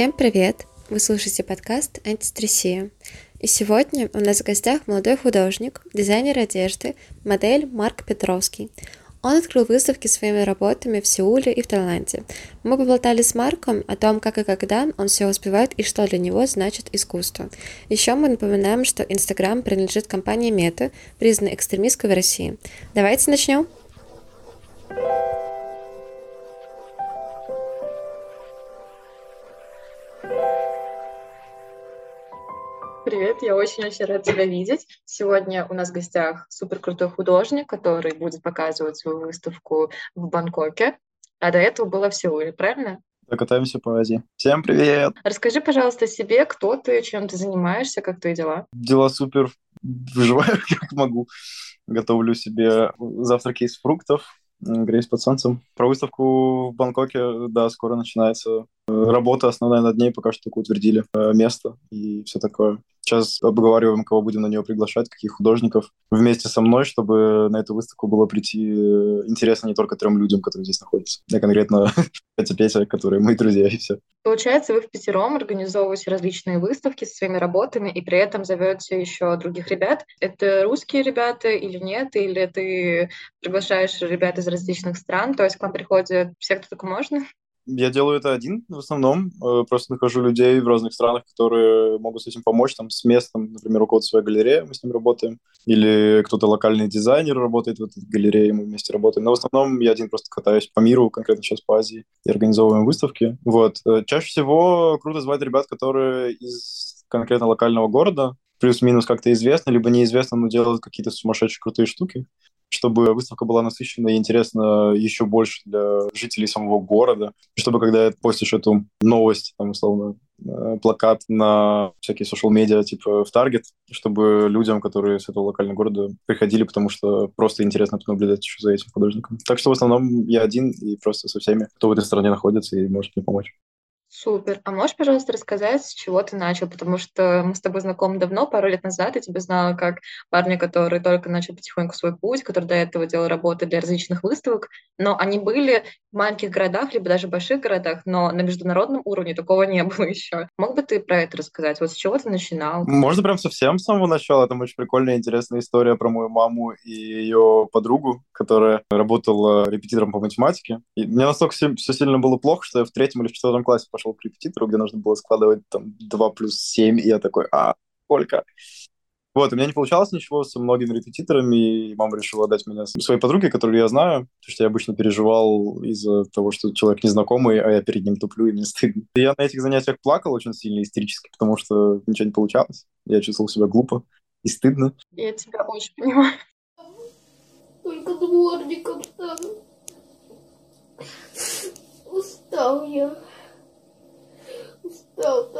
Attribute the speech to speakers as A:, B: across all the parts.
A: Всем привет! Вы слушаете подкаст «Антистрессия». И сегодня у нас в гостях молодой художник, дизайнер одежды, модель Марк Петровский. Он открыл выставки своими работами в Сеуле и в Таиланде. Мы поболтали с Марком о том, как и когда он все успевает и что для него значит искусство. Еще мы напоминаем, что Инстаграм принадлежит компании Мета, признанной экстремистской в России. Давайте начнем.
B: Привет, я очень-очень рада тебя видеть. Сегодня у нас в гостях супер крутой художник, который будет показывать свою выставку в Бангкоке, а до этого была в Сеуле, правильно?
C: Катаемся по Азии. Всем привет!
B: Расскажи, пожалуйста, себе, кто ты, чем ты занимаешься, как твои дела?
C: Дела супер, выживаю как могу. Готовлю себе завтраки из фруктов, греюсь под солнцем. Про выставку в Бангкоке, да, скоро начинается. Работа основная над ней, пока что только утвердили э, место и все такое. Сейчас обговариваем, кого будем на нее приглашать, каких художников вместе со мной, чтобы на эту выставку было прийти э, интересно не только трем людям, которые здесь находятся, а конкретно Петя Петя, которые мои друзья, и все.
B: Получается, вы в пятером организовываете различные выставки со своими работами и при этом зовете еще других ребят. Это русские ребята или нет? Или ты приглашаешь ребят из различных стран? То есть к вам приходят все, кто только можно?
C: Я делаю это один в основном. Э, просто нахожу людей в разных странах, которые могут с этим помочь. Там с местом, например, у кого-то своя галерея, мы с ним работаем. Или кто-то локальный дизайнер работает в этой галерее, мы вместе работаем. Но в основном я один просто катаюсь по миру, конкретно сейчас по Азии, и организовываем выставки. Вот. Э, чаще всего круто звать ребят, которые из конкретно локального города, плюс-минус как-то известно, либо неизвестно, но делают какие-то сумасшедшие крутые штуки чтобы выставка была насыщена и интересна еще больше для жителей самого города, чтобы когда постишь эту новость, там, условно, э, плакат на всякие social медиа типа в Таргет, чтобы людям, которые с этого локального города приходили, потому что просто интересно наблюдать еще за этим художником. Так что в основном я один и просто со всеми, кто в этой стране находится и может мне помочь.
B: Супер. А можешь, пожалуйста, рассказать, с чего ты начал? Потому что мы с тобой знакомы давно, пару лет назад. Я тебя знала как парня, который только начал потихоньку свой путь, который до этого делал работы для различных выставок. Но они были в маленьких городах, либо даже в больших городах, но на международном уровне такого не было еще. Мог бы ты про это рассказать? Вот с чего ты начинал?
C: Можно прям совсем с самого начала. Там очень прикольная, интересная история про мою маму и ее подругу, которая работала репетитором по математике. И мне настолько все, сильно было плохо, что я в третьем или четвертом классе пошел к репетитору, где нужно было складывать там 2 плюс 7, и я такой, а, сколько? Вот, у меня не получалось ничего со многими репетиторами, и мама решила дать меня своей подруге, которую я знаю, потому что я обычно переживал из-за того, что человек незнакомый, а я перед ним туплю, и мне стыдно. И я на этих занятиях плакал очень сильно, истерически, потому что ничего не получалось. Я чувствовал себя глупо и стыдно.
B: Я тебя очень понимаю.
D: Только дворником стану. Устал я. Устал так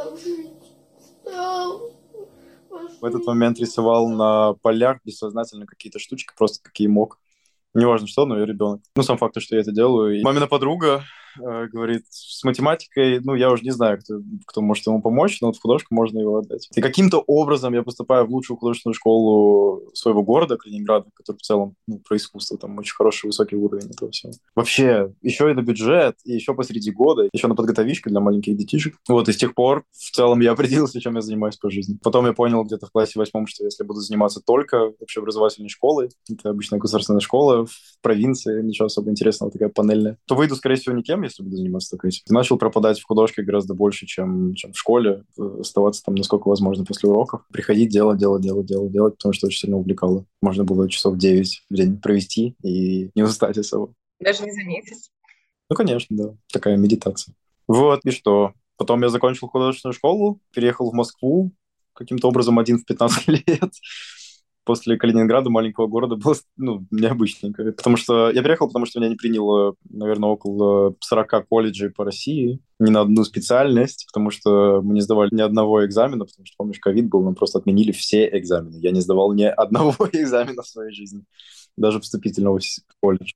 D: жить. Устал.
C: В этот момент рисовал на полях бессознательно какие-то штучки, просто какие мог. Неважно что, но я ребенок. Ну, сам факт, что я это делаю. И мамина подруга говорит, с математикой, ну, я уже не знаю, кто, кто может ему помочь, но вот в художку можно его отдать. И каким-то образом я поступаю в лучшую художественную школу своего города, Калининграда, который в целом ну, про искусство, там очень хороший, высокий уровень этого всего. Вообще, еще и на бюджет, и еще посреди года, еще на подготовичку для маленьких детишек. Вот, и с тех пор в целом я определился, чем я занимаюсь по жизни. Потом я понял где-то в классе восьмом, что если буду заниматься только общеобразовательной школой, это обычная государственная школа в провинции, ничего особо интересного, такая панельная, то выйду, скорее всего, никем, если буду заниматься только этим. Начал пропадать в художке гораздо больше, чем, чем в школе, оставаться там насколько возможно после уроков, приходить, делать, делать, делать, делать, делать, потому что очень сильно увлекало. Можно было часов 9 в день провести и не устать особо.
B: Даже не заметить.
C: Ну, конечно, да. Такая медитация. Вот, и что? Потом я закончил художественную школу, переехал в Москву, каким-то образом один в 15 лет после Калининграда, маленького города, было ну, необычненько. Потому что я приехал, потому что меня не приняло, наверное, около 40 колледжей по России ни на одну специальность, потому что мы не сдавали ни одного экзамена, потому что, помнишь, ковид был, нам просто отменили все экзамены. Я не сдавал ни одного экзамена в своей жизни, даже вступительного колледжа.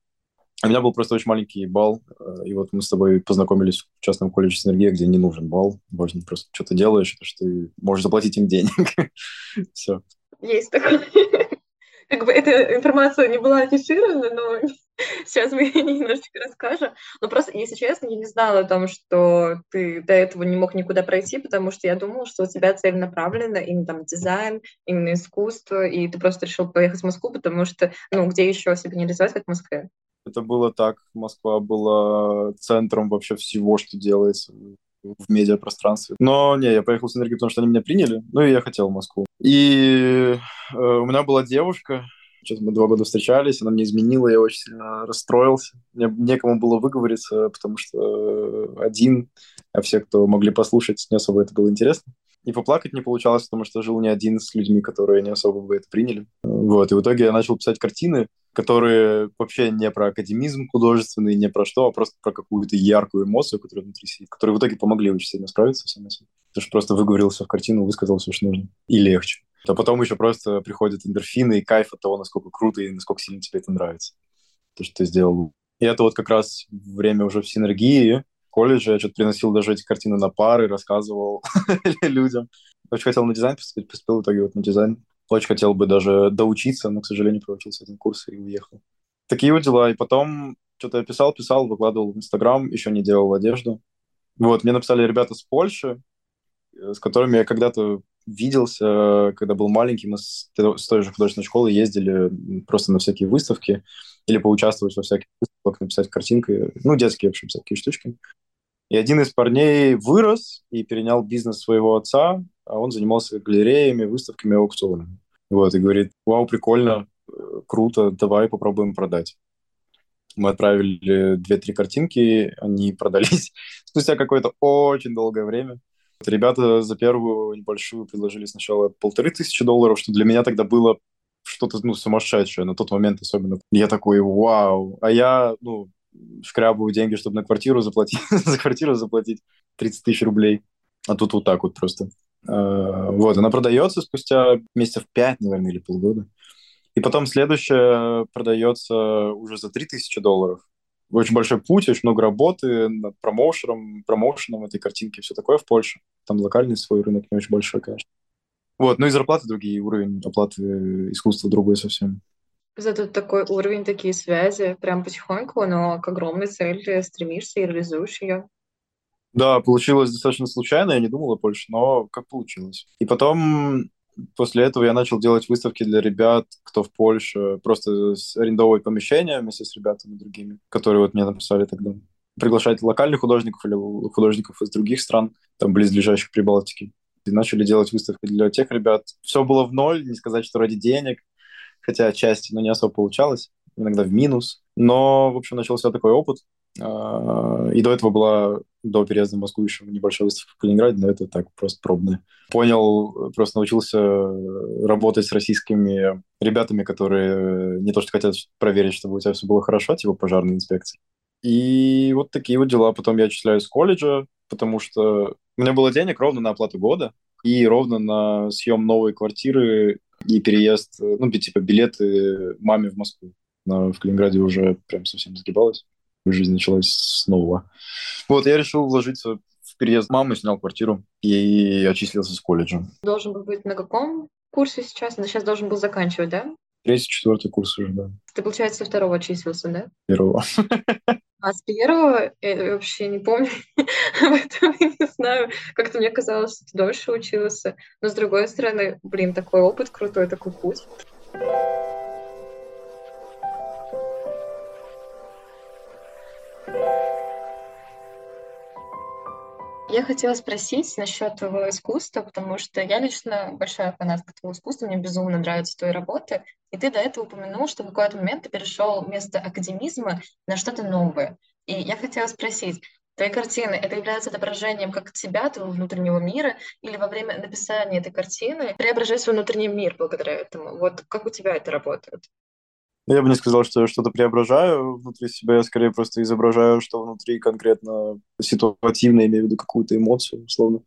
C: У меня был просто очень маленький балл, э, и вот мы с тобой познакомились в частном колледже «Синергия», где не нужен балл, важно просто что-то делаешь, что ты можешь заплатить им денег. Все.
B: Есть такое. Как бы эта информация не была афиширована, но Сейчас мы немножечко расскажем. Но просто, если честно, я не знала о том, что ты до этого не мог никуда пройти, потому что я думала, что у тебя цель направлена именно там дизайн, именно искусство, и ты просто решил поехать в Москву, потому что, ну, где еще себя не реализовать, как в Москве?
C: Это было так. Москва была центром вообще всего, что делается в медиапространстве. Но не, я поехал с энергией, потому что они меня приняли, ну и я хотел в Москву. И э, у меня была девушка, Сейчас мы два года встречались, она мне изменила, я очень сильно расстроился. Мне некому было выговориться, потому что один, а все, кто могли послушать, не особо это было интересно. И поплакать не получалось, потому что жил не один с людьми, которые не особо бы это приняли. Вот, и в итоге я начал писать картины, которые вообще не про академизм художественный, не про что, а просто про какую-то яркую эмоцию, которая внутри сидит, которые в итоге помогли очень сильно справиться со всем этим. Потому что просто выговорился в картину, высказал все, что нужно. И легче то потом еще просто приходят эндорфины и кайф от того, насколько круто и насколько сильно тебе это нравится, то, что ты сделал. И это вот как раз время уже в синергии, колледже я что-то приносил даже эти картины на пары, рассказывал людям. Очень хотел на дизайн поступить, поступил в итоге вот на дизайн. Очень хотел бы даже доучиться, но, к сожалению, проучился один курс и уехал. Такие вот дела. И потом что-то я писал, писал, выкладывал в Инстаграм, еще не делал одежду. Вот, мне написали ребята с Польши, э, с которыми я когда-то виделся, когда был маленький, мы с, той же художественной школы ездили просто на всякие выставки или поучаствовать во всяких выставках, написать картинкой, ну, детские, в общем, всякие штучки. И один из парней вырос и перенял бизнес своего отца, а он занимался галереями, выставками, аукционами. Вот, и говорит, вау, прикольно, круто, давай попробуем продать. Мы отправили две-три картинки, они продались спустя какое-то очень долгое время. Ребята за первую небольшую предложили сначала полторы тысячи долларов, что для меня тогда было что-то ну, сумасшедшее на тот момент особенно. Я такой, вау. А я, ну, шкрабываю деньги, чтобы на квартиру заплатить, за квартиру заплатить 30 тысяч рублей. А тут вот так вот просто. А, вот, она продается спустя месяцев 5, наверное, или полгода. И потом следующая продается уже за 3000 долларов очень большой путь, очень много работы над промоушеном, промоушеном этой картинки, все такое в Польше. Там локальный свой рынок не очень большой, конечно. Вот, ну и зарплаты другие, уровень оплаты искусства другой совсем.
B: Зато такой уровень, такие связи, прям потихоньку, но к огромной цели стремишься и реализуешь ее.
C: Да, получилось достаточно случайно, я не думал о Польше, но как получилось. И потом после этого я начал делать выставки для ребят, кто в Польше, просто арендовывать помещения вместе с ребятами другими, которые вот мне написали тогда. Приглашать локальных художников или художников из других стран, там близлежащих Прибалтики. И начали делать выставки для тех ребят. Все было в ноль, не сказать, что ради денег, хотя отчасти, но не особо получалось, иногда в минус. Но, в общем, начался такой опыт. А, и до этого была, до переезда в Москву еще небольшая выставка в Калининграде, но это так, просто пробная. Понял, просто научился работать с российскими ребятами, которые не то что хотят проверить, чтобы у тебя все было хорошо, типа пожарной инспекции. И вот такие вот дела. Потом я отчисляюсь с колледжа, потому что у меня было денег ровно на оплату года и ровно на съем новой квартиры и переезд, ну, типа билеты маме в Москву. Но в Калининграде уже прям совсем загибалось жизнь началась снова. Вот, я решил вложиться в переезд мамы, снял квартиру и отчислился с колледжа.
B: Должен был быть на каком курсе сейчас? Ты сейчас должен был заканчивать, да?
C: Третий, четвертый курс уже, да.
B: Ты, получается, со второго отчислился, да?
C: Первого.
B: А с первого я вообще не помню, об этом не знаю. Как-то мне казалось, что ты дольше учился. Но с другой стороны, блин, такой опыт крутой, такой путь. Я хотела спросить насчет твоего искусства, потому что я лично большая фанатка твоего искусства, мне безумно нравятся твои работы. И ты до этого упомянул, что в какой-то момент ты перешел вместо академизма на что-то новое. И я хотела спросить, твои картины, это является отображением как тебя, твоего внутреннего мира, или во время написания этой картины преображать свой внутренний мир благодаря этому? Вот как у тебя это работает?
C: Я бы не сказал, что я что-то преображаю внутри себя, я скорее просто изображаю, что внутри конкретно ситуативно, имею в виду какую-то эмоцию, условно.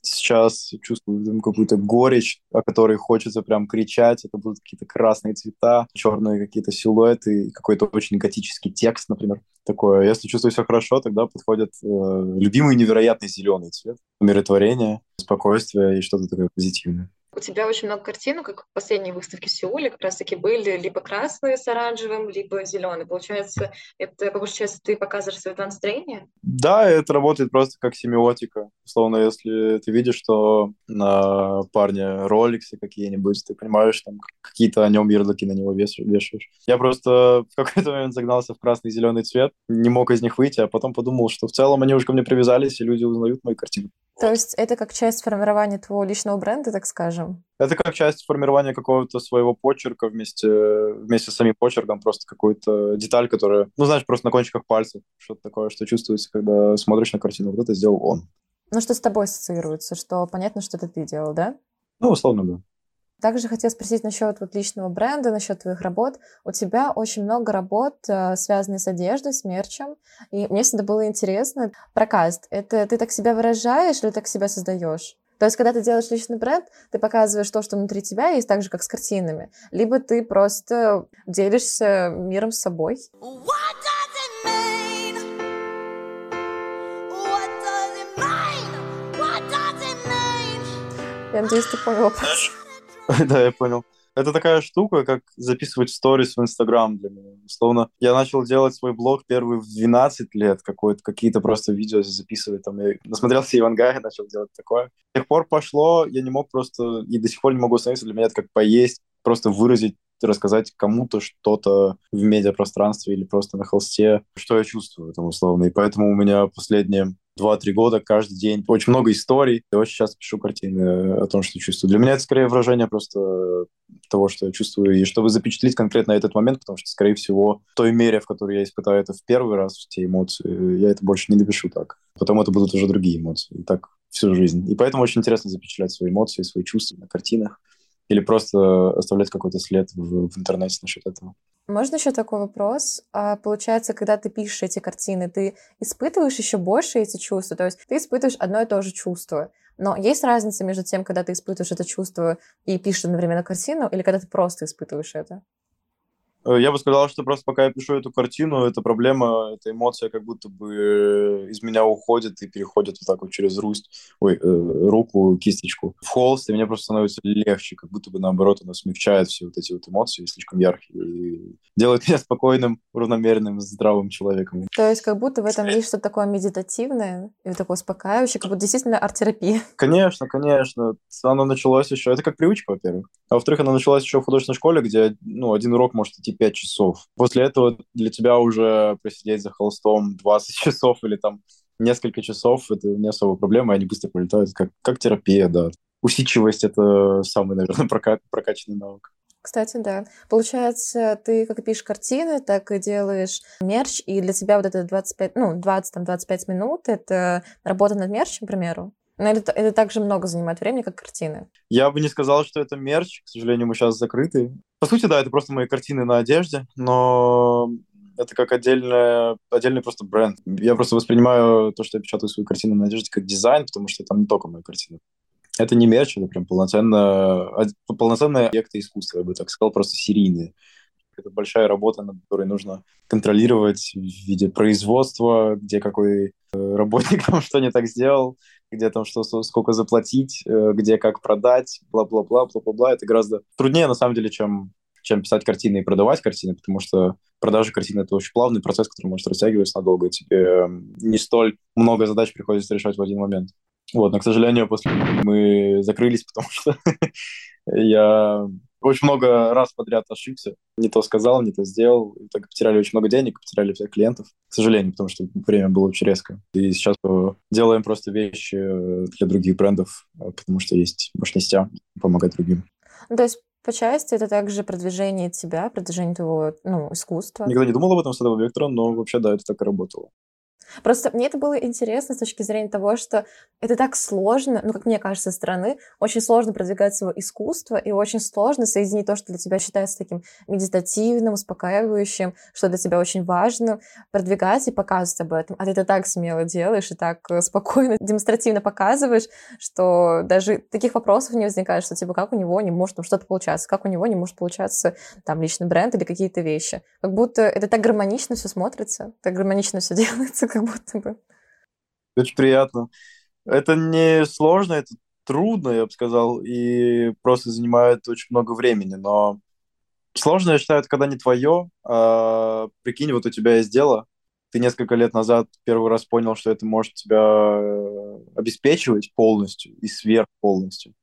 C: Сейчас чувствую какую-то горечь, о которой хочется прям кричать. Это будут какие-то красные цвета, черные какие-то силуэты, какой-то очень готический текст, например. Такое. Если чувствую себя хорошо, тогда подходит э, любимый невероятный зеленый цвет. Умиротворение, спокойствие и что-то такое позитивное.
E: У тебя очень много картин, как в последней выставке в Сеуле как раз-таки были либо красные с оранжевым, либо зеленый. Получается, это, по большей части, ты показываешь свое настроение?
C: Да, это работает просто как семиотика. Условно, если ты видишь, что на парне роликсы какие-нибудь, ты понимаешь, там какие-то о нем ярлыки на него вешаешь. Я просто в какой-то момент загнался в красный и зеленый цвет, не мог из них выйти, а потом подумал, что в целом они уже ко мне привязались, и люди узнают мои картины.
B: То есть это как часть формирования твоего личного бренда, так скажем?
C: Это как часть формирования какого-то своего почерка вместе, вместе с самим почерком, просто какую-то деталь, которая, ну, знаешь, просто на кончиках пальцев, что-то такое, что чувствуется, когда смотришь на картину. Вот это сделал он.
B: Ну, что с тобой ассоциируется, что понятно, что это ты делал, да?
C: Ну, условно, да.
B: Также хотел спросить насчет вот личного бренда, насчет твоих работ. У тебя очень много работ, э, связанных с одеждой, с мерчем. И мне всегда было интересно, прокаст, это ты так себя выражаешь или так себя создаешь? То есть, когда ты делаешь личный бренд, ты показываешь то, что внутри тебя есть, так же, как с картинами. Либо ты просто делишься миром с собой. Я надеюсь, ты понял вопрос.
C: Да, я понял. Это такая штука, как записывать сторис в Инстаграм для меня. Условно, я начал делать свой блог первый в 12 лет, какой-то, какие-то просто видео записывать. Там, я насмотрелся Ивангая, начал делать такое. С тех пор пошло, я не мог просто, и до сих пор не могу остановиться, для меня это как поесть, просто выразить рассказать кому-то что-то в медиапространстве или просто на холсте, что я чувствую там условно. И поэтому у меня последние два-три года каждый день очень много историй. Я очень часто пишу картины о том, что чувствую. Для меня это скорее выражение просто того, что я чувствую, и чтобы запечатлеть конкретно этот момент, потому что, скорее всего, в той мере, в которой я испытаю это в первый раз, те эмоции, я это больше не напишу так. Потом это будут уже другие эмоции. И так всю жизнь. И поэтому очень интересно запечатлять свои эмоции, свои чувства на картинах или просто оставлять какой-то след в, в интернете насчет этого.
B: Можно еще такой вопрос? А, получается, когда ты пишешь эти картины, ты испытываешь еще больше эти чувства? То есть ты испытываешь одно и то же чувство. Но есть разница между тем, когда ты испытываешь это чувство и пишешь одновременно картину, или когда ты просто испытываешь это?
C: Э, я бы сказал, что просто пока я пишу эту картину, эта проблема, эта эмоция как будто бы э, из меня уходит и переходит вот так вот через русть, ой, э, руку, кисточку в холст, и мне просто становится легче, как будто бы наоборот она смягчает все вот эти вот эмоции слишком яркие и делает меня спокойным, равномерным, здравым человеком.
B: То есть как будто в этом есть что-то такое медитативное и такое успокаивающее, как будто действительно арт-терапия.
C: Конечно, конечно. Оно началось еще, это как привычка, во-первых. А во-вторых, она началась еще в художественной школе, где ну, один урок может идти 5 часов. После этого для тебя уже просидеть за холстом 20 часов или там несколько часов, это не особо проблема, они быстро пролетают, как, как терапия, да. Усидчивость — это самый, наверное, прока- прокачанный навык.
B: Кстати, да. Получается, ты как пишешь картины, так и делаешь мерч, и для тебя вот это 25, ну, 20-25 минут — это работа над мерчем, к примеру? Но это, это также много занимает времени, как картины.
C: Я бы не сказал, что это мерч. К сожалению, мы сейчас закрыты. По сути, да, это просто мои картины на одежде, но это как отдельная, отдельный просто бренд. Я просто воспринимаю то, что я печатаю свои картины на одежде, как дизайн, потому что там не только мои картины. Это не мерч, это прям полноценно, полноценные объекты искусства, я бы так сказал, просто серийные. Это большая работа, над которой нужно контролировать в виде производства, где какой э, работник там что не так сделал, где там что, сколько заплатить, э, где как продать, бла-бла-бла, бла-бла-бла. Это гораздо труднее, на самом деле, чем, чем писать картины и продавать картины, потому что продажа картины — это очень плавный процесс, который может растягиваться надолго, и тебе эм, не столь много задач приходится решать в один момент. Вот, но, к сожалению, после мы закрылись, потому что я очень много раз подряд ошибся. Не то сказал, не то сделал. И так потеряли очень много денег, потеряли всех клиентов. К сожалению, потому что время было очень резко. И сейчас делаем просто вещи для других брендов, потому что есть мощностя помогать другим.
B: Ну, то есть по части это также продвижение тебя, продвижение твоего ну, искусства.
C: Никогда не думал об этом с этого вектора, но вообще, да, это так и работало.
B: Просто мне это было интересно с точки зрения того, что это так сложно, ну, как мне кажется, со стороны, очень сложно продвигать свое искусство, и очень сложно соединить то, что для тебя считается таким медитативным, успокаивающим, что для тебя очень важно, продвигать и показывать об этом. А ты это так смело делаешь и так э, спокойно, демонстративно показываешь, что даже таких вопросов не возникает, что типа как у него не может там что-то получаться, как у него не может получаться там личный бренд или какие-то вещи. Как будто это так гармонично все смотрится, так гармонично все делается, как будто бы.
C: Очень приятно. Это не сложно, это трудно, я бы сказал, и просто занимает очень много времени, но сложно, я считаю, это когда не твое, а, прикинь, вот у тебя есть дело, ты несколько лет назад первый раз понял, что это может тебя э, обеспечивать полностью и сверх полностью,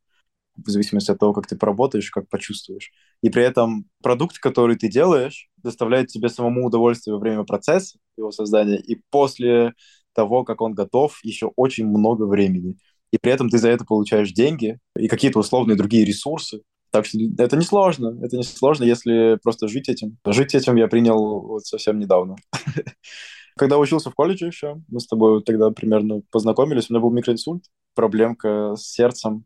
C: в зависимости от того, как ты поработаешь, как почувствуешь. И при этом продукт, который ты делаешь, доставляет тебе самому удовольствие во время процесса его создания, и после того, как он готов, еще очень много времени. И при этом ты за это получаешь деньги и какие-то условные другие ресурсы. Так что это не сложно. Это не сложно, если просто жить этим. Жить этим я принял вот совсем недавно. Когда учился в колледже еще, мы с тобой тогда примерно познакомились, у меня был микроинсульт, проблемка с сердцем,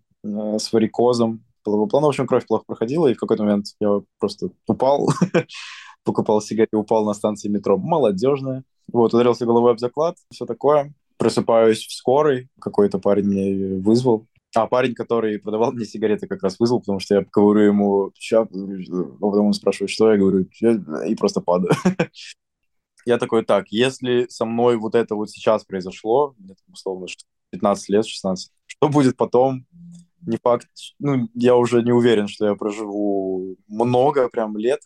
C: с варикозом, полового плана. В общем, кровь плохо проходила, и в какой-то момент я просто упал, покупал сигареты, упал на станции метро. Молодежная. Вот, ударился головой об заклад, все такое. Просыпаюсь в скорой, какой-то парень меня вызвал. А парень, который продавал мне сигареты, как раз вызвал, потому что я говорю ему, сейчас, а потом он спрашивает, что я говорю, и просто падаю. я такой, так, если со мной вот это вот сейчас произошло, мне там, условно 15 лет, 16, что будет потом? Не факт, ну, я уже не уверен, что я проживу много прям лет.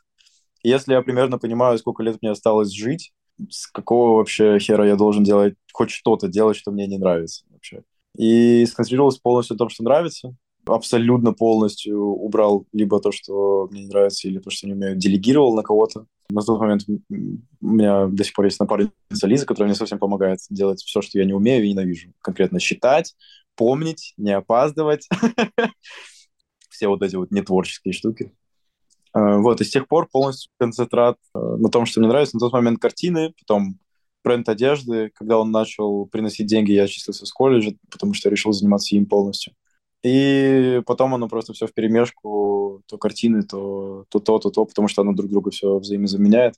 C: Если я примерно понимаю, сколько лет мне осталось жить, с какого вообще хера я должен делать, хоть что-то делать, что мне не нравится вообще. И сконцентрировался полностью на том, что нравится, абсолютно полностью убрал либо то, что мне не нравится, или то, что не умею, делегировал на кого-то. На тот момент у меня до сих пор есть напарница Лиза, которая мне совсем помогает делать все, что я не умею и ненавижу. Конкретно считать, помнить, не опаздывать. Все вот эти вот нетворческие штуки. А, вот, и с тех пор полностью концентрат э, на том, что мне нравится. На тот момент картины, потом бренд одежды. Когда он начал приносить деньги, я отчислился с колледжа, потому что решил заниматься им полностью. И потом оно просто все в перемешку, то картины, то то, то, то, то, потому что оно друг друга все взаимозаменяет.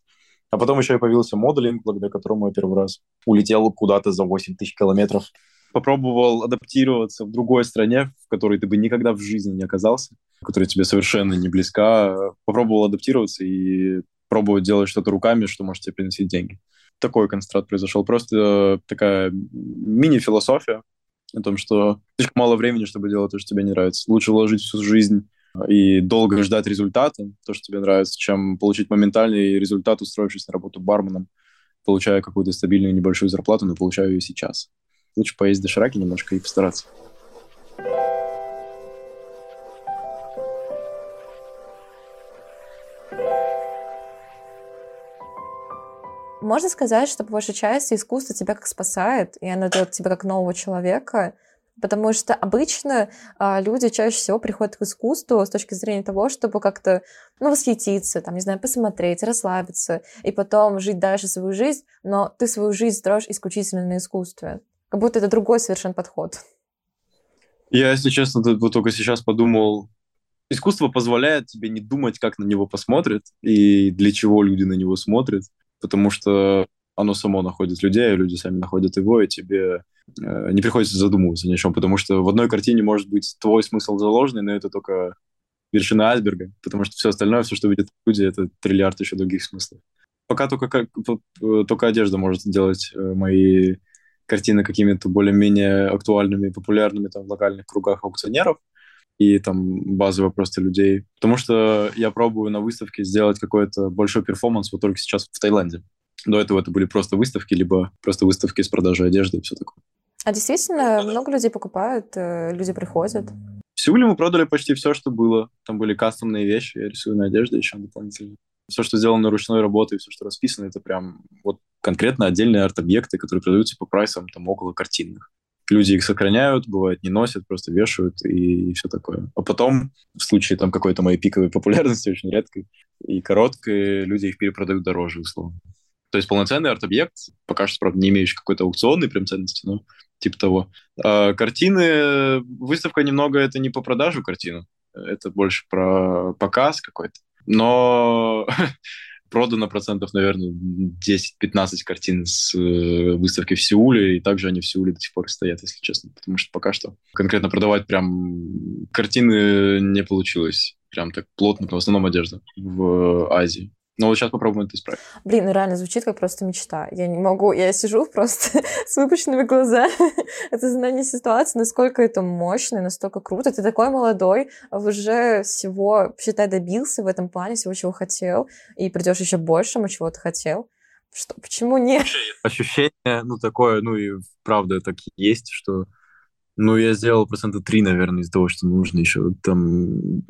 C: А потом еще и появился модулинг, благодаря которому я первый раз улетел куда-то за 8 тысяч километров. Попробовал адаптироваться в другой стране, в которой ты бы никогда в жизни не оказался, которая тебе совершенно не близка. Попробовал адаптироваться и пробовать делать что-то руками, что может тебе приносить деньги. Такой констрат произошел. Просто такая мини-философия, о том, что слишком мало времени, чтобы делать то, что тебе не нравится. Лучше вложить всю жизнь и долго ждать результата, то, что тебе нравится, чем получить моментальный результат, устроившись на работу барменом, получая какую-то стабильную небольшую зарплату, но получаю ее сейчас. Лучше поесть дошираки немножко и постараться.
A: Можно сказать, что по большей части искусство тебя как спасает, и оно делает тебя как нового человека, потому что обычно а, люди чаще всего приходят к искусству с точки зрения того, чтобы как-то, ну, восхититься, там, не знаю, посмотреть, расслабиться, и потом жить дальше свою жизнь, но ты свою жизнь строишь исключительно на искусстве. Как будто это другой совершенно подход.
C: Я, если честно, вот только сейчас подумал, искусство позволяет тебе не думать, как на него посмотрят и для чего люди на него смотрят потому что оно само находит людей, а люди сами находят его, и тебе э, не приходится задумываться ни о чем, потому что в одной картине может быть твой смысл заложенный, но это только вершина айсберга, потому что все остальное, все, что видят люди, это триллиард еще других смыслов. Пока только, как, только одежда может сделать э, мои картины какими-то более-менее актуальными, популярными там, в локальных кругах аукционеров, и там базово просто людей. Потому что я пробую на выставке сделать какой-то большой перформанс вот только сейчас в Таиланде. До этого это были просто выставки, либо просто выставки с продажей одежды и все такое.
A: А действительно, много людей покупают, э, люди приходят.
C: В Сеуле мы продали почти все, что было. Там были кастомные вещи, я рисую на одежде еще дополнительно. Все, что сделано ручной работой, все, что расписано, это прям вот конкретно отдельные арт-объекты, которые продаются по прайсам там около картинных люди их сохраняют, бывает не носят, просто вешают и, и все такое. А потом, в случае там какой-то моей пиковой популярности, очень редкой и короткой, люди их перепродают дороже, условно. То есть полноценный арт-объект, пока что, правда, не имеющий какой-то аукционной прям ценности, но типа того. А картины, выставка немного это не по продажу картину, это больше про показ какой-то. Но продано процентов, наверное, 10-15 картин с э, выставки в Сеуле, и также они в Сеуле до сих пор стоят, если честно, потому что пока что конкретно продавать прям картины не получилось прям так плотно, в основном одежда в Азии. Но вот сейчас попробуем это исправить.
B: Блин, ну реально звучит как просто мечта. Я не могу, я сижу просто с выпущенными глазами. это знание ситуации, насколько это мощно, настолько круто. Ты такой молодой, уже всего, считай, добился в этом плане, всего, чего хотел, и придешь еще большему, чего ты хотел. Что, почему нет?
C: Ощущение, ну, такое, ну, и правда так и есть, что ну, я сделал процента три, наверное, из того, что нужно еще. Там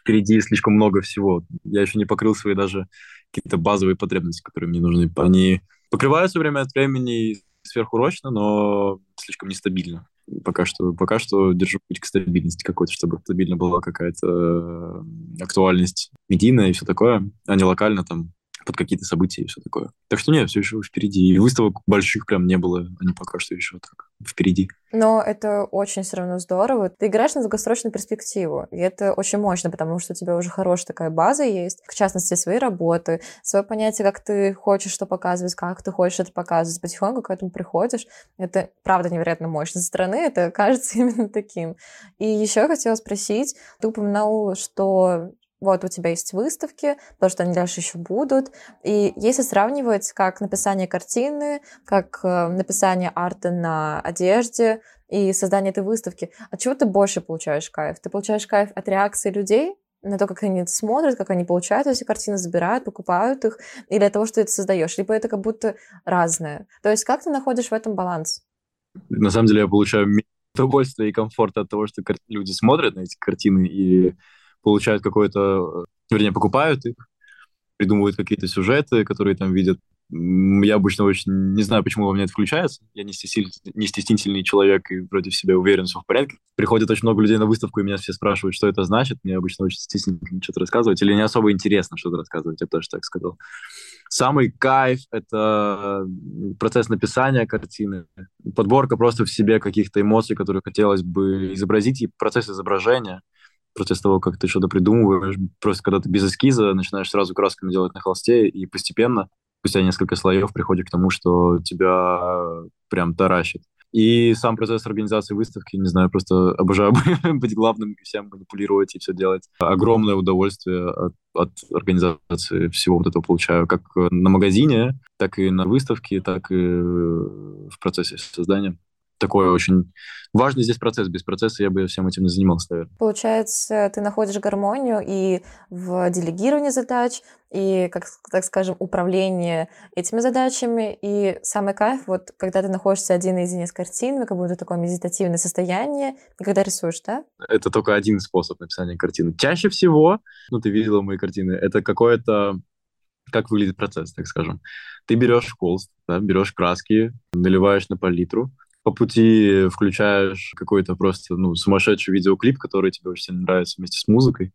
C: впереди слишком много всего. Я еще не покрыл свои даже какие-то базовые потребности, которые мне нужны. Они покрываются время от времени сверхурочно, но слишком нестабильно. Пока что, пока что держу путь к стабильности какой-то, чтобы стабильно была какая-то э, актуальность медийная и все такое, а не локально там под какие-то события и все такое. Так что нет, все еще впереди. И выставок больших прям не было, они пока что еще так впереди.
B: Но это очень все равно здорово. Ты играешь на долгосрочную перспективу, и это очень мощно, потому что у тебя уже хорошая такая база есть, в частности, свои работы, свое понятие, как ты хочешь что показывать, как ты хочешь это показывать. Потихоньку к этому приходишь. Это, правда, невероятно мощно. Со стороны это кажется именно таким. И еще хотела спросить, ты упоминал, что вот у тебя есть выставки, потому что они дальше еще будут. И если сравнивать как написание картины, как э, написание арта на одежде и создание этой выставки, от чего ты больше получаешь кайф? Ты получаешь кайф от реакции людей, на то, как они смотрят, как они получают эти картины, забирают, покупают их, или от того, что ты это создаешь, либо это как будто разное. То есть как ты находишь в этом баланс?
C: На самом деле я получаю удовольствие и комфорт от того, что люди смотрят на эти картины и получают какой-то, э, вернее, покупают их, придумывают какие-то сюжеты, которые там видят. Я обычно очень не знаю, почему во мне это включается. Я не, стеснитель, не стеснительный человек и против себя уверен, все в порядке. Приходит очень много людей на выставку, и меня все спрашивают, что это значит. Мне обычно очень стеснительно что-то рассказывать, или не особо интересно что-то рассказывать, я бы тоже так сказал. Самый кайф — это процесс написания картины, подборка просто в себе каких-то эмоций, которые хотелось бы изобразить, и процесс изображения — процесс того, как ты что-то придумываешь, просто когда ты без эскиза начинаешь сразу красками делать на холсте, и постепенно, спустя несколько слоев, приходишь к тому, что тебя прям таращит. И сам процесс организации выставки, не знаю, просто обожаю быть главным и всем манипулировать и все делать. Огромное удовольствие от, от организации всего вот этого получаю, как на магазине, так и на выставке, так и в процессе создания такой очень важный здесь процесс. Без процесса я бы всем этим не занимался, наверное.
B: Получается, ты находишь гармонию и в делегировании задач, и, как так скажем, управление этими задачами. И самый кайф, вот когда ты находишься один наедине с картинами, как будто такое медитативное состояние, и когда рисуешь, да?
C: Это только один способ написания картины. Чаще всего, ну, ты видела мои картины, это какое-то как выглядит процесс, так скажем. Ты берешь холст, да, берешь краски, наливаешь на палитру, по пути включаешь какой-то просто ну, сумасшедший видеоклип, который тебе очень сильно нравится вместе с музыкой,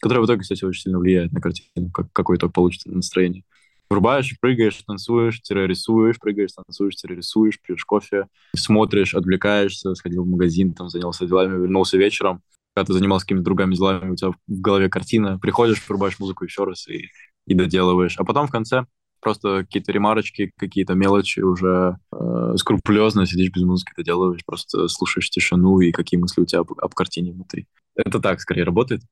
C: который в итоге, кстати, очень сильно влияет на картину, как, какое то получится настроение. Врубаешь, прыгаешь, танцуешь, рисуешь, прыгаешь, танцуешь, рисуешь, пьешь кофе, смотришь, отвлекаешься, сходил в магазин, там занялся делами, вернулся вечером, когда ты занимался какими-то другими делами, у тебя в голове картина, приходишь, врубаешь музыку еще раз и, и доделываешь. А потом в конце просто какие-то ремарочки, какие-то мелочи уже э, скрупулезно сидишь без музыки, это делаешь, просто слушаешь тишину и какие мысли у тебя об, об картине внутри. Это так скорее работает.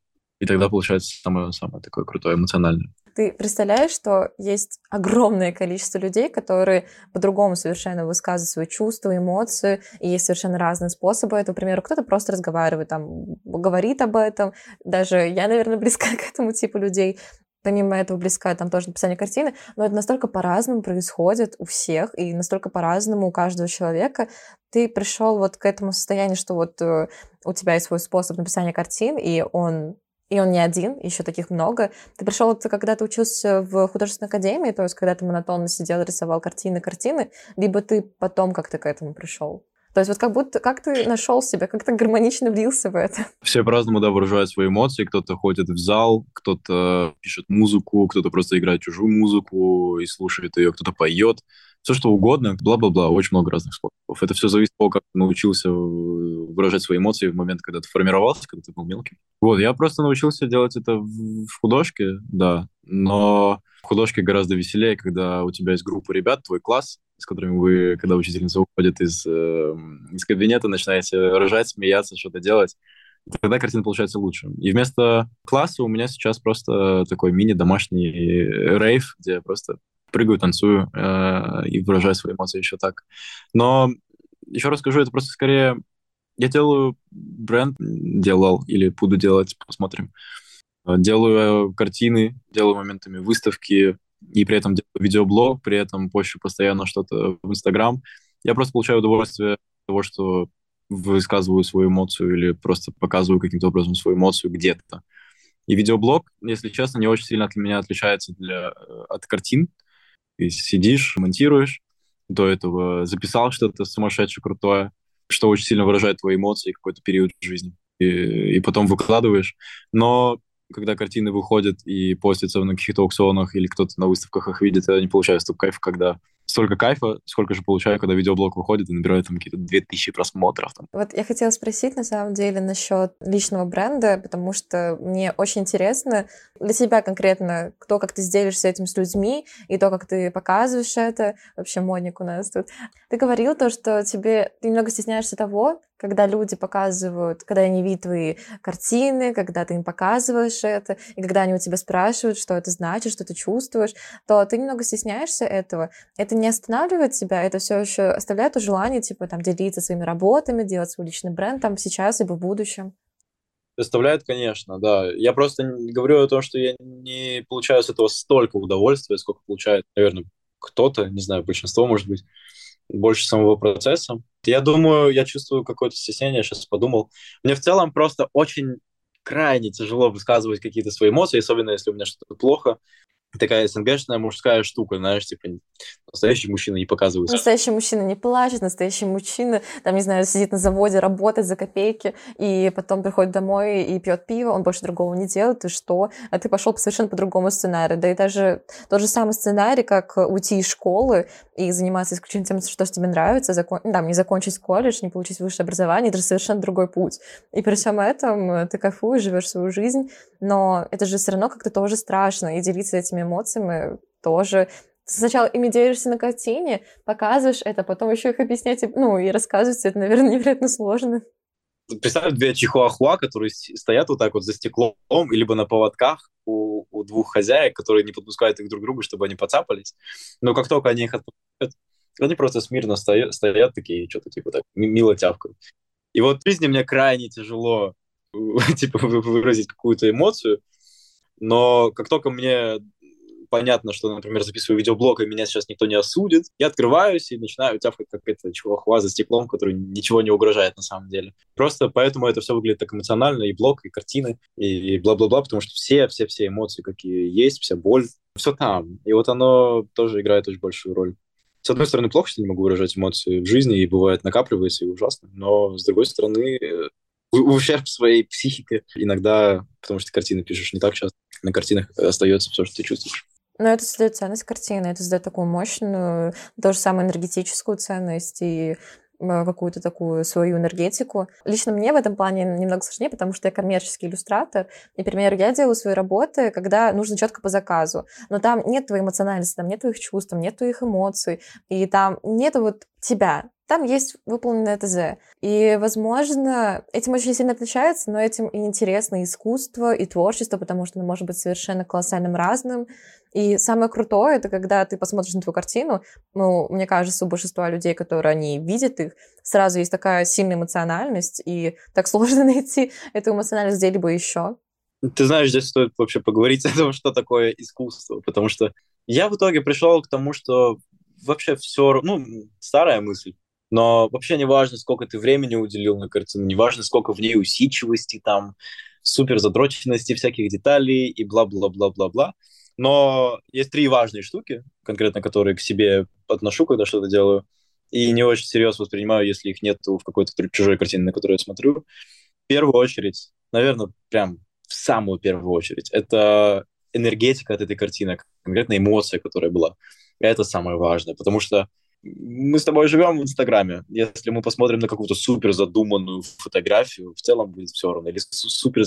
C: И тогда получается самое-самое такое крутое, эмоциональное.
B: Ты представляешь, что есть огромное количество людей, которые по-другому совершенно высказывают свои чувства, эмоции, и есть совершенно разные способы этого. К примеру, кто-то просто разговаривает, там, говорит об этом. Даже я, наверное, близка к этому типу людей помимо этого близка там тоже написание картины, но это настолько по-разному происходит у всех, и настолько по-разному у каждого человека. Ты пришел вот к этому состоянию, что вот э, у тебя есть свой способ написания картин, и он и он не один, еще таких много. Ты пришел, ты когда ты учился в художественной академии, то есть когда ты монотонно сидел, рисовал картины, картины, либо ты потом как-то к этому пришел? То есть вот как будто, как ты нашел себя, как ты гармонично влился в это?
C: Все по-разному, да, выражают свои эмоции. Кто-то ходит в зал, кто-то пишет музыку, кто-то просто играет чужую музыку и слушает ее, кто-то поет. Все что угодно, бла-бла-бла, очень много разных способов. Это все зависит от того, как ты научился выражать свои эмоции в момент, когда ты формировался, когда ты был мелким. Вот, я просто научился делать это в художке, да, но в художке гораздо веселее, когда у тебя есть группа ребят, твой класс, с которыми вы, когда учительница уходит из, э, из кабинета, начинаете ржать, смеяться, что-то делать. тогда картина получается лучше. И вместо класса у меня сейчас просто такой мини-домашний рейв, где я просто прыгаю, танцую э, и выражаю свои эмоции еще так. Но еще раз скажу, это просто скорее... Я делаю бренд, делал или буду делать, посмотрим. Делаю картины, делаю моментами выставки, и при этом делаю видеоблог, при этом пощу постоянно что-то в Инстаграм. Я просто получаю удовольствие от того, что высказываю свою эмоцию или просто показываю каким-то образом свою эмоцию где-то. И видеоблог, если честно, не очень сильно от меня отличается для, э, от картин. Ты сидишь, монтируешь, до этого записал что-то сумасшедшее, крутое, что очень сильно выражает твои эмоции какой-то период жизни. И, и потом выкладываешь. Но когда картины выходят и постятся на каких-то аукционах или кто-то на выставках их видит, я не получаю столько кайфа, когда столько кайфа, сколько же получаю, когда видеоблог выходит и набирает там какие-то 2000 просмотров. Там.
B: Вот я хотела спросить, на самом деле, насчет личного бренда, потому что мне очень интересно для тебя конкретно, кто как ты сделаешься этим с людьми, и то, как ты показываешь это. Вообще модник у нас тут. Ты говорил то, что тебе ты немного стесняешься того, когда люди показывают, когда они видят твои картины, когда ты им показываешь это, и когда они у тебя спрашивают, что это значит, что ты чувствуешь, то ты немного стесняешься этого. Это не останавливает тебя, это все еще оставляет то желание, типа, там, делиться своими работами, делать свой личный бренд там сейчас и в будущем.
C: Доставляет, конечно, да. Я просто говорю о том, что я не получаю с этого столько удовольствия, сколько получает, наверное, кто-то, не знаю, большинство, может быть, больше самого процесса. Я думаю, я чувствую какое-то стеснение, сейчас подумал. Мне в целом просто очень крайне тяжело высказывать какие-то свои эмоции, особенно если у меня что-то плохо такая СНГшная мужская штука, знаешь, типа настоящий мужчина не показывается.
B: Настоящий мужчина не плачет, настоящий мужчина, там, не знаю, сидит на заводе, работает за копейки, и потом приходит домой и пьет пиво, он больше другого не делает, и что? А ты пошел по совершенно по другому сценарию. Да и даже тот же самый сценарий, как уйти из школы и заниматься исключительно тем, что тебе нравится, закон... там, не закончить колледж, не получить высшее образование, это же совершенно другой путь. И при всем этом ты кайфуешь, живешь свою жизнь, но это же все равно как-то тоже страшно, и делиться этими эмоциями тоже сначала ими делишься на картине, показываешь это, потом еще их объяснять, ну, и рассказывать, это, наверное, невероятно сложно.
C: Представь две чихуахуа, которые стоят вот так вот за стеклом, либо на поводках у, у двух хозяек, которые не подпускают их друг к другу, чтобы они поцапались. Но как только они их отпускают, они просто смирно стоят, стоят такие, что-то типа так, мило тявкают. И вот в жизни мне крайне тяжело типа выразить какую-то эмоцию, но как только мне понятно, что, например, записываю видеоблог, и меня сейчас никто не осудит, я открываюсь и начинаю тяфкать как это чувахва за стеклом, который ничего не угрожает на самом деле. Просто поэтому это все выглядит так эмоционально, и блог, и картины, и бла-бла-бла, потому что все-все-все эмоции, какие есть, вся боль, все там. И вот оно тоже играет очень большую роль. С одной стороны, плохо, что не могу выражать эмоции в жизни, и бывает накапливается, и ужасно, но с другой стороны, э, ущерб своей психике иногда, потому что картины пишешь не так часто, на картинах остается все, что ты чувствуешь.
B: Но это создает ценность картины, это создает такую мощную, то же самое энергетическую ценность и какую-то такую свою энергетику. Лично мне в этом плане немного сложнее, потому что я коммерческий иллюстратор. Например, я делаю свои работы, когда нужно четко по заказу. Но там нет твоей эмоциональности, там нет твоих чувств, там нет твоих эмоций, и там нет вот тебя. Там есть выполненное ТЗ. И, возможно, этим очень сильно отличается, но этим и интересно искусство, и творчество, потому что оно может быть совершенно колоссальным разным. И самое крутое, это когда ты посмотришь на твою картину, ну, мне кажется, у большинства людей, которые они видят их, сразу есть такая сильная эмоциональность, и так сложно найти эту эмоциональность где-либо еще.
C: Ты знаешь, здесь стоит вообще поговорить о том, что такое искусство, потому что я в итоге пришел к тому, что вообще все, ну, старая мысль, но вообще не важно, сколько ты времени уделил на картину, не важно, сколько в ней усидчивости, там, супер задроченности всяких деталей и бла-бла-бла-бла-бла. Но есть три важные штуки, конкретно которые к себе отношу, когда что-то делаю, и не очень серьезно воспринимаю, если их нет в какой-то чужой картине, на которую я смотрю. В первую очередь, наверное, прям в самую первую очередь, это энергетика от этой картины, конкретно эмоция, которая была. Это самое важное, потому что мы с тобой живем в Инстаграме. Если мы посмотрим на какую-то супер задуманную фотографию, в целом будет все равно. Или супер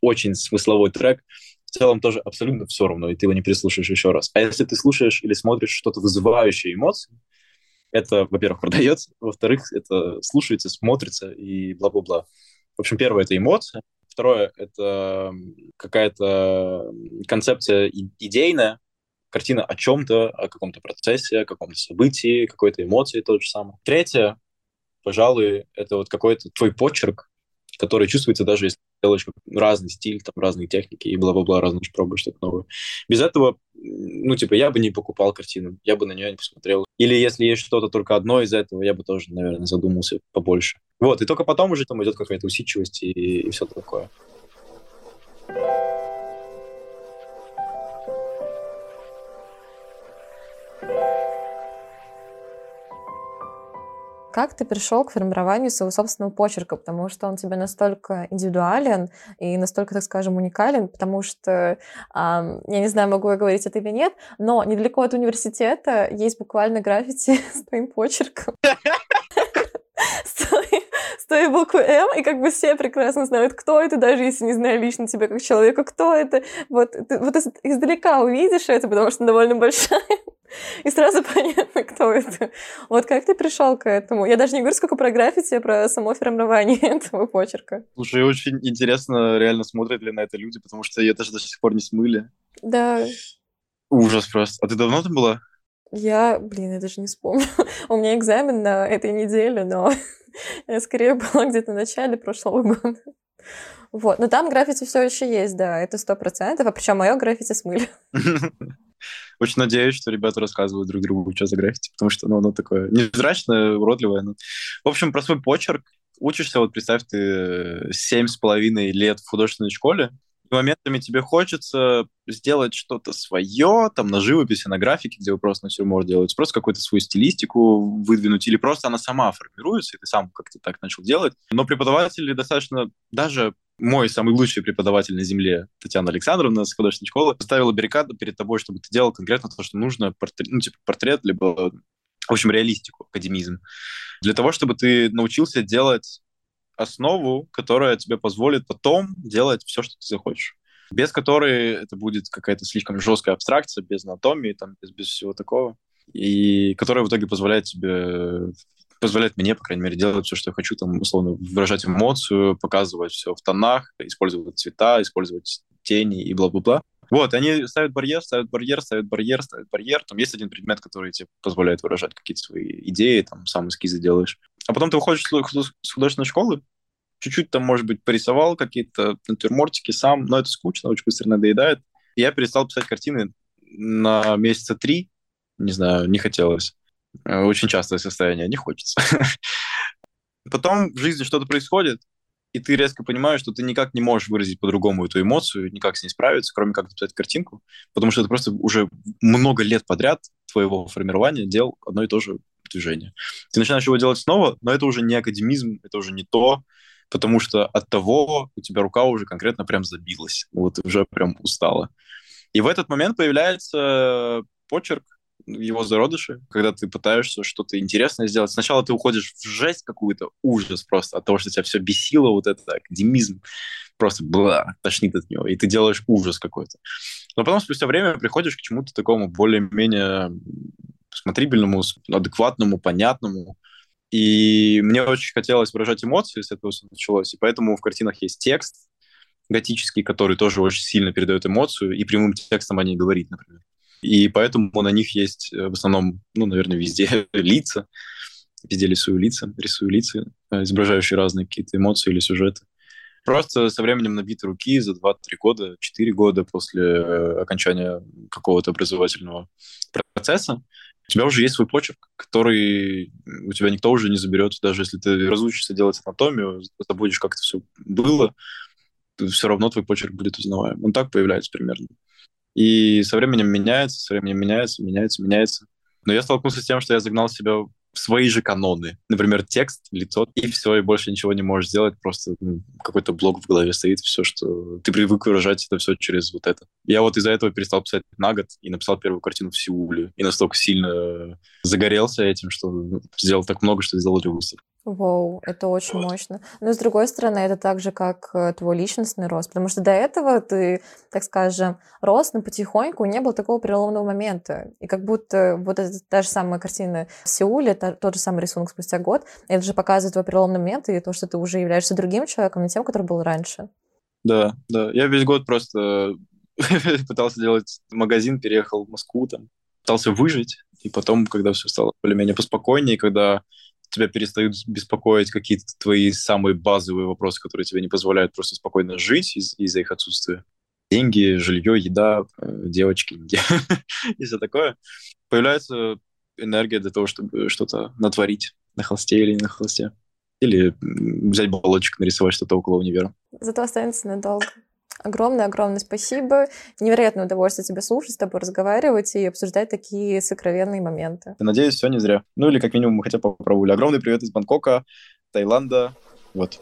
C: очень смысловой трек, в целом тоже абсолютно все равно, и ты его не переслушаешь еще раз. А если ты слушаешь или смотришь что-то вызывающее эмоции, это, во-первых, продается, во-вторых, это слушается, смотрится и бла-бла-бла. В общем, первое — это эмоция. Второе — это какая-то концепция идейная, картина о чем-то, о каком-то процессе, о каком-то событии, какой-то эмоции тот же самый. Третье, пожалуй, это вот какой-то твой почерк, который чувствуется даже если делаешь разный стиль, там разные техники и бла-бла-бла, разные пробуешь что-то новое. Без этого, ну, типа, я бы не покупал картину, я бы на нее не посмотрел. Или если есть что-то только одно из этого, я бы тоже, наверное, задумался побольше. Вот, и только потом уже там идет какая-то усидчивость и, и все такое.
B: Как ты пришел к формированию своего собственного почерка? Потому что он тебе настолько индивидуален и настолько, так скажем, уникален, потому что, я не знаю, могу я говорить это или нет, но недалеко от университета есть буквально граффити с твоим почерком. С той буквы М, и как бы все прекрасно знают, кто это, даже если не знаю лично тебя как человека, кто это. Вот ты вот издалека увидишь это, потому что довольно большая и сразу понятно, кто это. Вот как ты пришел к этому? Я даже не говорю, сколько про граффити, а про само формирование этого почерка.
C: Слушай, очень интересно, реально смотрят ли на это люди, потому что это же до сих пор не смыли.
B: Да.
C: Ужас просто. А ты давно там была?
B: Я, блин, я даже не вспомню. У меня экзамен на этой неделе, но я скорее была где-то в начале прошлого года. Вот, но там граффити все еще есть, да, это сто процентов, а причем мое граффити смыли.
C: Очень надеюсь, что ребята рассказывают друг другу, что за граффити, потому что ну, оно такое невзрачное, уродливое. Но... В общем, про свой почерк. Учишься, вот представь, ты семь с половиной лет в художественной школе, моментами тебе хочется сделать что-то свое, там, на живописи, на графике, где вы просто натюрморт делаете, просто какую-то свою стилистику выдвинуть, или просто она сама формируется, и ты сам как-то так начал делать. Но преподаватели достаточно даже мой самый лучший преподаватель на земле, Татьяна Александровна с художественной школы, поставила баррикаду перед тобой, чтобы ты делал конкретно то, что нужно, портрет, ну, типа портрет, либо, в общем, реалистику, академизм. Для того, чтобы ты научился делать основу, которая тебе позволит потом делать все, что ты захочешь. Без которой это будет какая-то слишком жесткая абстракция, без анатомии, там, без, без всего такого. И которая в итоге позволяет тебе позволяет мне, по крайней мере, делать все, что я хочу, там, условно, выражать эмоцию, показывать все в тонах, использовать цвета, использовать тени и бла-бла-бла. Вот, они ставят барьер, ставят барьер, ставят барьер, ставят барьер. Там есть один предмет, который тебе позволяет выражать какие-то свои идеи, там, сам эскизы делаешь. А потом ты выходишь с художественной школы, чуть-чуть там, может быть, порисовал какие-то натюрмортики сам, но это скучно, очень быстро надоедает. И я перестал писать картины на месяца три, не знаю, не хотелось. Очень частое состояние, не хочется. Потом в жизни что-то происходит, и ты резко понимаешь, что ты никак не можешь выразить по-другому эту эмоцию, никак с ней справиться, кроме как написать картинку, потому что это просто уже много лет подряд твоего формирования делал одно и то же движение. Ты начинаешь его делать снова, но это уже не академизм, это уже не то, потому что от того у тебя рука уже конкретно прям забилась, вот уже прям устала. И в этот момент появляется почерк, его зародыши, когда ты пытаешься что-то интересное сделать. Сначала ты уходишь в жесть какую-то, ужас просто от того, что тебя все бесило, вот это академизм, просто бла, тошнит от него, и ты делаешь ужас какой-то. Но потом спустя время приходишь к чему-то такому более-менее смотрибельному, адекватному, понятному, и мне очень хотелось выражать эмоции, с этого все началось, и поэтому в картинах есть текст готический, который тоже очень сильно передает эмоцию, и прямым текстом о ней говорит, например. И поэтому на них есть э, в основном, ну, наверное, везде лица. Везде рисую лица, рисую лица, э, изображающие разные какие-то эмоции или сюжеты. Просто со временем набиты руки за 2-3 года, 4 года после э, окончания какого-то образовательного процесса, у тебя уже есть свой почерк, который у тебя никто уже не заберет. Даже если ты разучишься делать анатомию, забудешь, как это все было, все равно твой почерк будет узнаваем. Он так появляется примерно. И со временем меняется, со временем меняется, меняется, меняется. Но я столкнулся с тем, что я загнал себя в свои же каноны. Например, текст, лицо, и все, и больше ничего не можешь сделать. Просто ну, какой-то блок в голове стоит, все, что ты привык выражать это все через вот это. Я вот из-за этого перестал писать на год и написал первую картину в Сеуле. И настолько сильно загорелся этим, что ну, сделал так много, что сделали выставку.
B: Вау, это очень мощно. Но с другой стороны, это так же, как э, твой личностный рост, потому что до этого ты, так скажем, рос, но потихоньку не было такого переломного момента. И как будто вот эта та же самая картина в Сеуле, та, тот же самый рисунок спустя год, это же показывает твой переломный момент и то, что ты уже являешься другим человеком, не тем, который был раньше.
C: Да, да. Я весь год просто пытался делать магазин, переехал в Москву, там, пытался выжить, и потом, когда все стало более-менее поспокойнее, когда тебя перестают беспокоить какие-то твои самые базовые вопросы, которые тебе не позволяют просто спокойно жить из- из-за их отсутствия. Деньги, жилье, еда, э, девочки и все такое. Появляется энергия для того, чтобы что-то натворить на холсте или не на холсте. Или взять баллончик, нарисовать что-то около универа.
B: Зато останется надолго. Огромное-огромное спасибо. Невероятное удовольствие тебя слушать, с тобой разговаривать и обсуждать такие сокровенные моменты.
C: Надеюсь, все не зря. Ну или как минимум мы хотя бы попробовали. Огромный привет из Бангкока, Таиланда. Вот.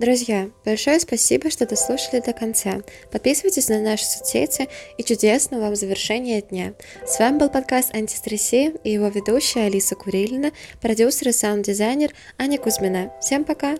A: Друзья, большое спасибо, что дослушали до конца. Подписывайтесь на наши соцсети и чудесного вам завершения дня. С вами был подкаст «Антистресси» и его ведущая Алиса Курилина, продюсер и саунд-дизайнер Аня Кузьмина. Всем пока!